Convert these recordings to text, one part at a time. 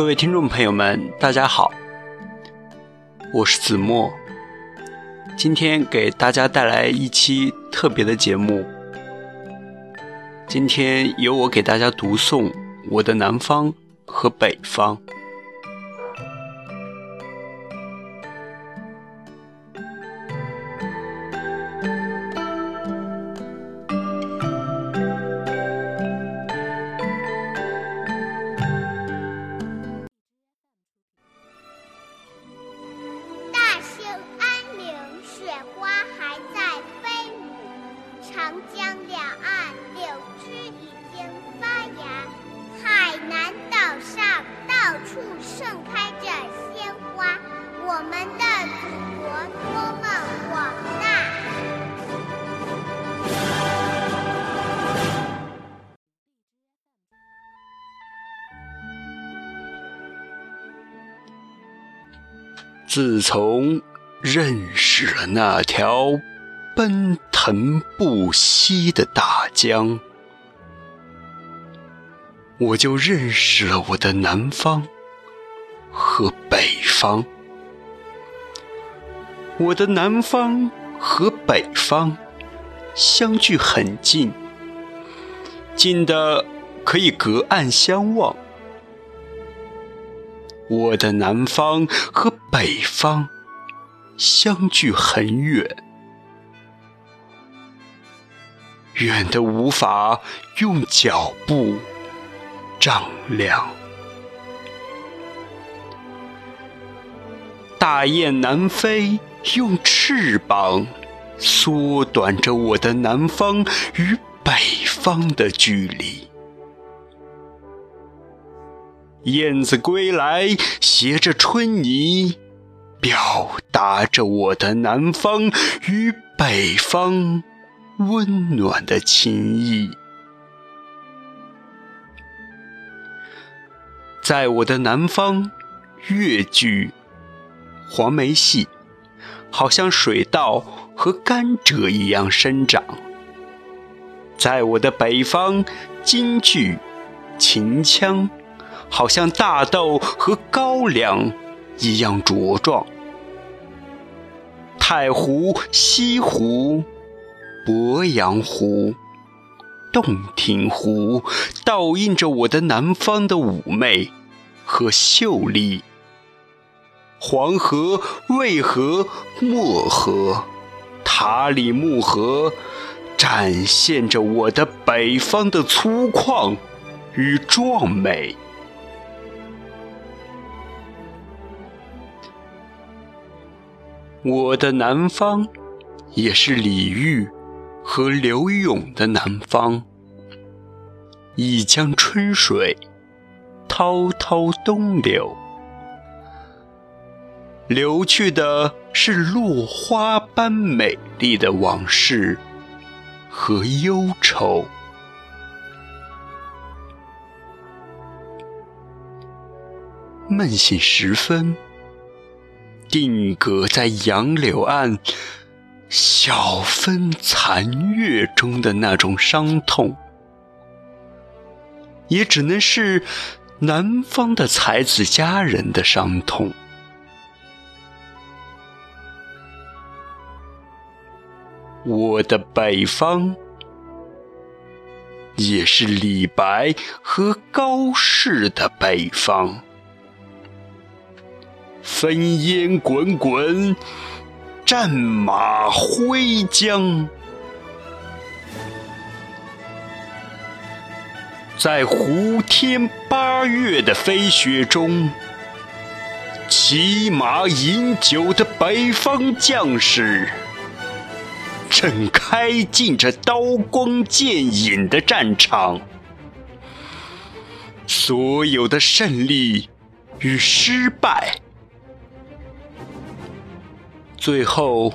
各位听众朋友们，大家好，我是子墨，今天给大家带来一期特别的节目。今天由我给大家读诵我的南方和北方。自从认识了那条。奔腾不息的大江，我就认识了我的南方和北方。我的南方和北方相距很近，近的可以隔岸相望。我的南方和北方相距很远。远的无法用脚步丈量。大雁南飞，用翅膀缩短着我的南方与北方的距离。燕子归来，携着春泥，表达着我的南方与北方。温暖的情谊，在我的南方，越剧、黄梅戏，好像水稻和甘蔗一样生长；在我的北方，京剧、秦腔，好像大豆和高粱一样茁壮。太湖、西湖。鄱阳湖、洞庭湖，倒映着我的南方的妩媚和秀丽；黄河、渭河、漠河、塔里木河，展现着我的北方的粗犷与壮美。我的南方，也是李煜。和刘永的南方，一江春水滔滔东流，流去的是落花般美丽的往事和忧愁。梦醒时分，定格在杨柳岸。晓风残月中的那种伤痛，也只能是南方的才子佳人的伤痛。我的北方，也是李白和高适的北方，烽烟滚滚。战马挥缰，在胡天八月的飞雪中，骑马饮酒的北方将士，正开进着刀光剑影的战场，所有的胜利与失败，最后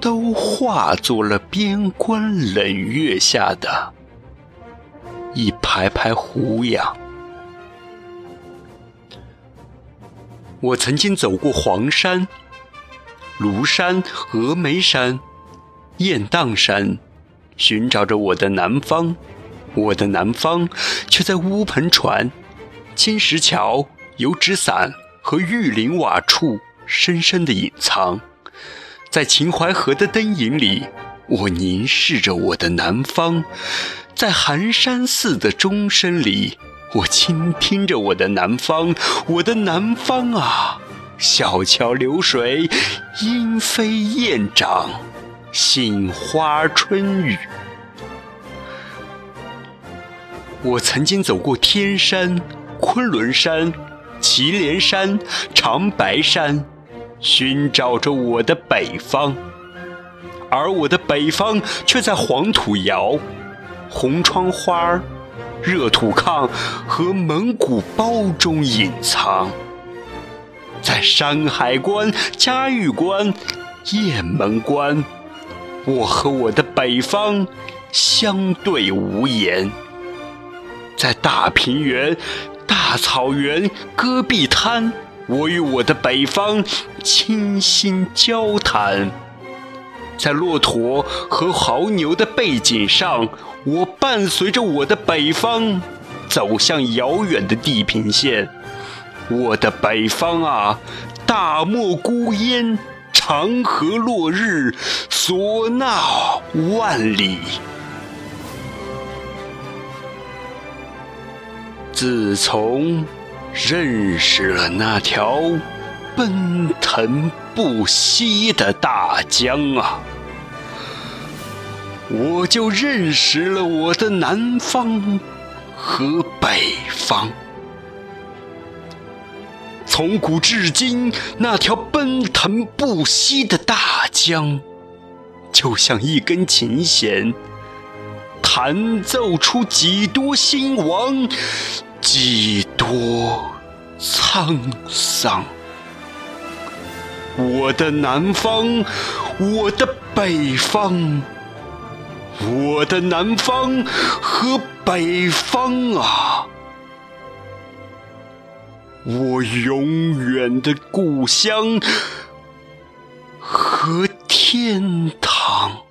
都化作了边关冷月下的一排排胡杨。我曾经走过黄山、庐山、峨眉山、雁荡山，寻找着我的南方。我的南方，却在乌篷船、青石桥、油纸伞和玉林瓦处深深的隐藏。在秦淮河的灯影里，我凝视着我的南方；在寒山寺的钟声里。我倾听着我的南方，我的南方啊，小桥流水，莺飞燕长，杏花春雨。我曾经走过天山、昆仑山、祁连山、长白山，寻找着我的北方，而我的北方却在黄土窑、红窗花。热土炕和蒙古包中隐藏，在山海关、嘉峪关、雁门关，我和我的北方相对无言。在大平原、大草原、戈壁滩，我与我的北方倾心交谈。在骆驼和牦牛的背景上。我伴随着我的北方，走向遥远的地平线。我的北方啊，大漠孤烟，长河落日，唢呐万里。自从认识了那条奔腾不息的大江啊！我就认识了我的南方和北方。从古至今，那条奔腾不息的大江，就像一根琴弦，弹奏出几多兴亡，几多沧桑。我的南方，我的北方。我的南方和北方啊，我永远的故乡和天堂。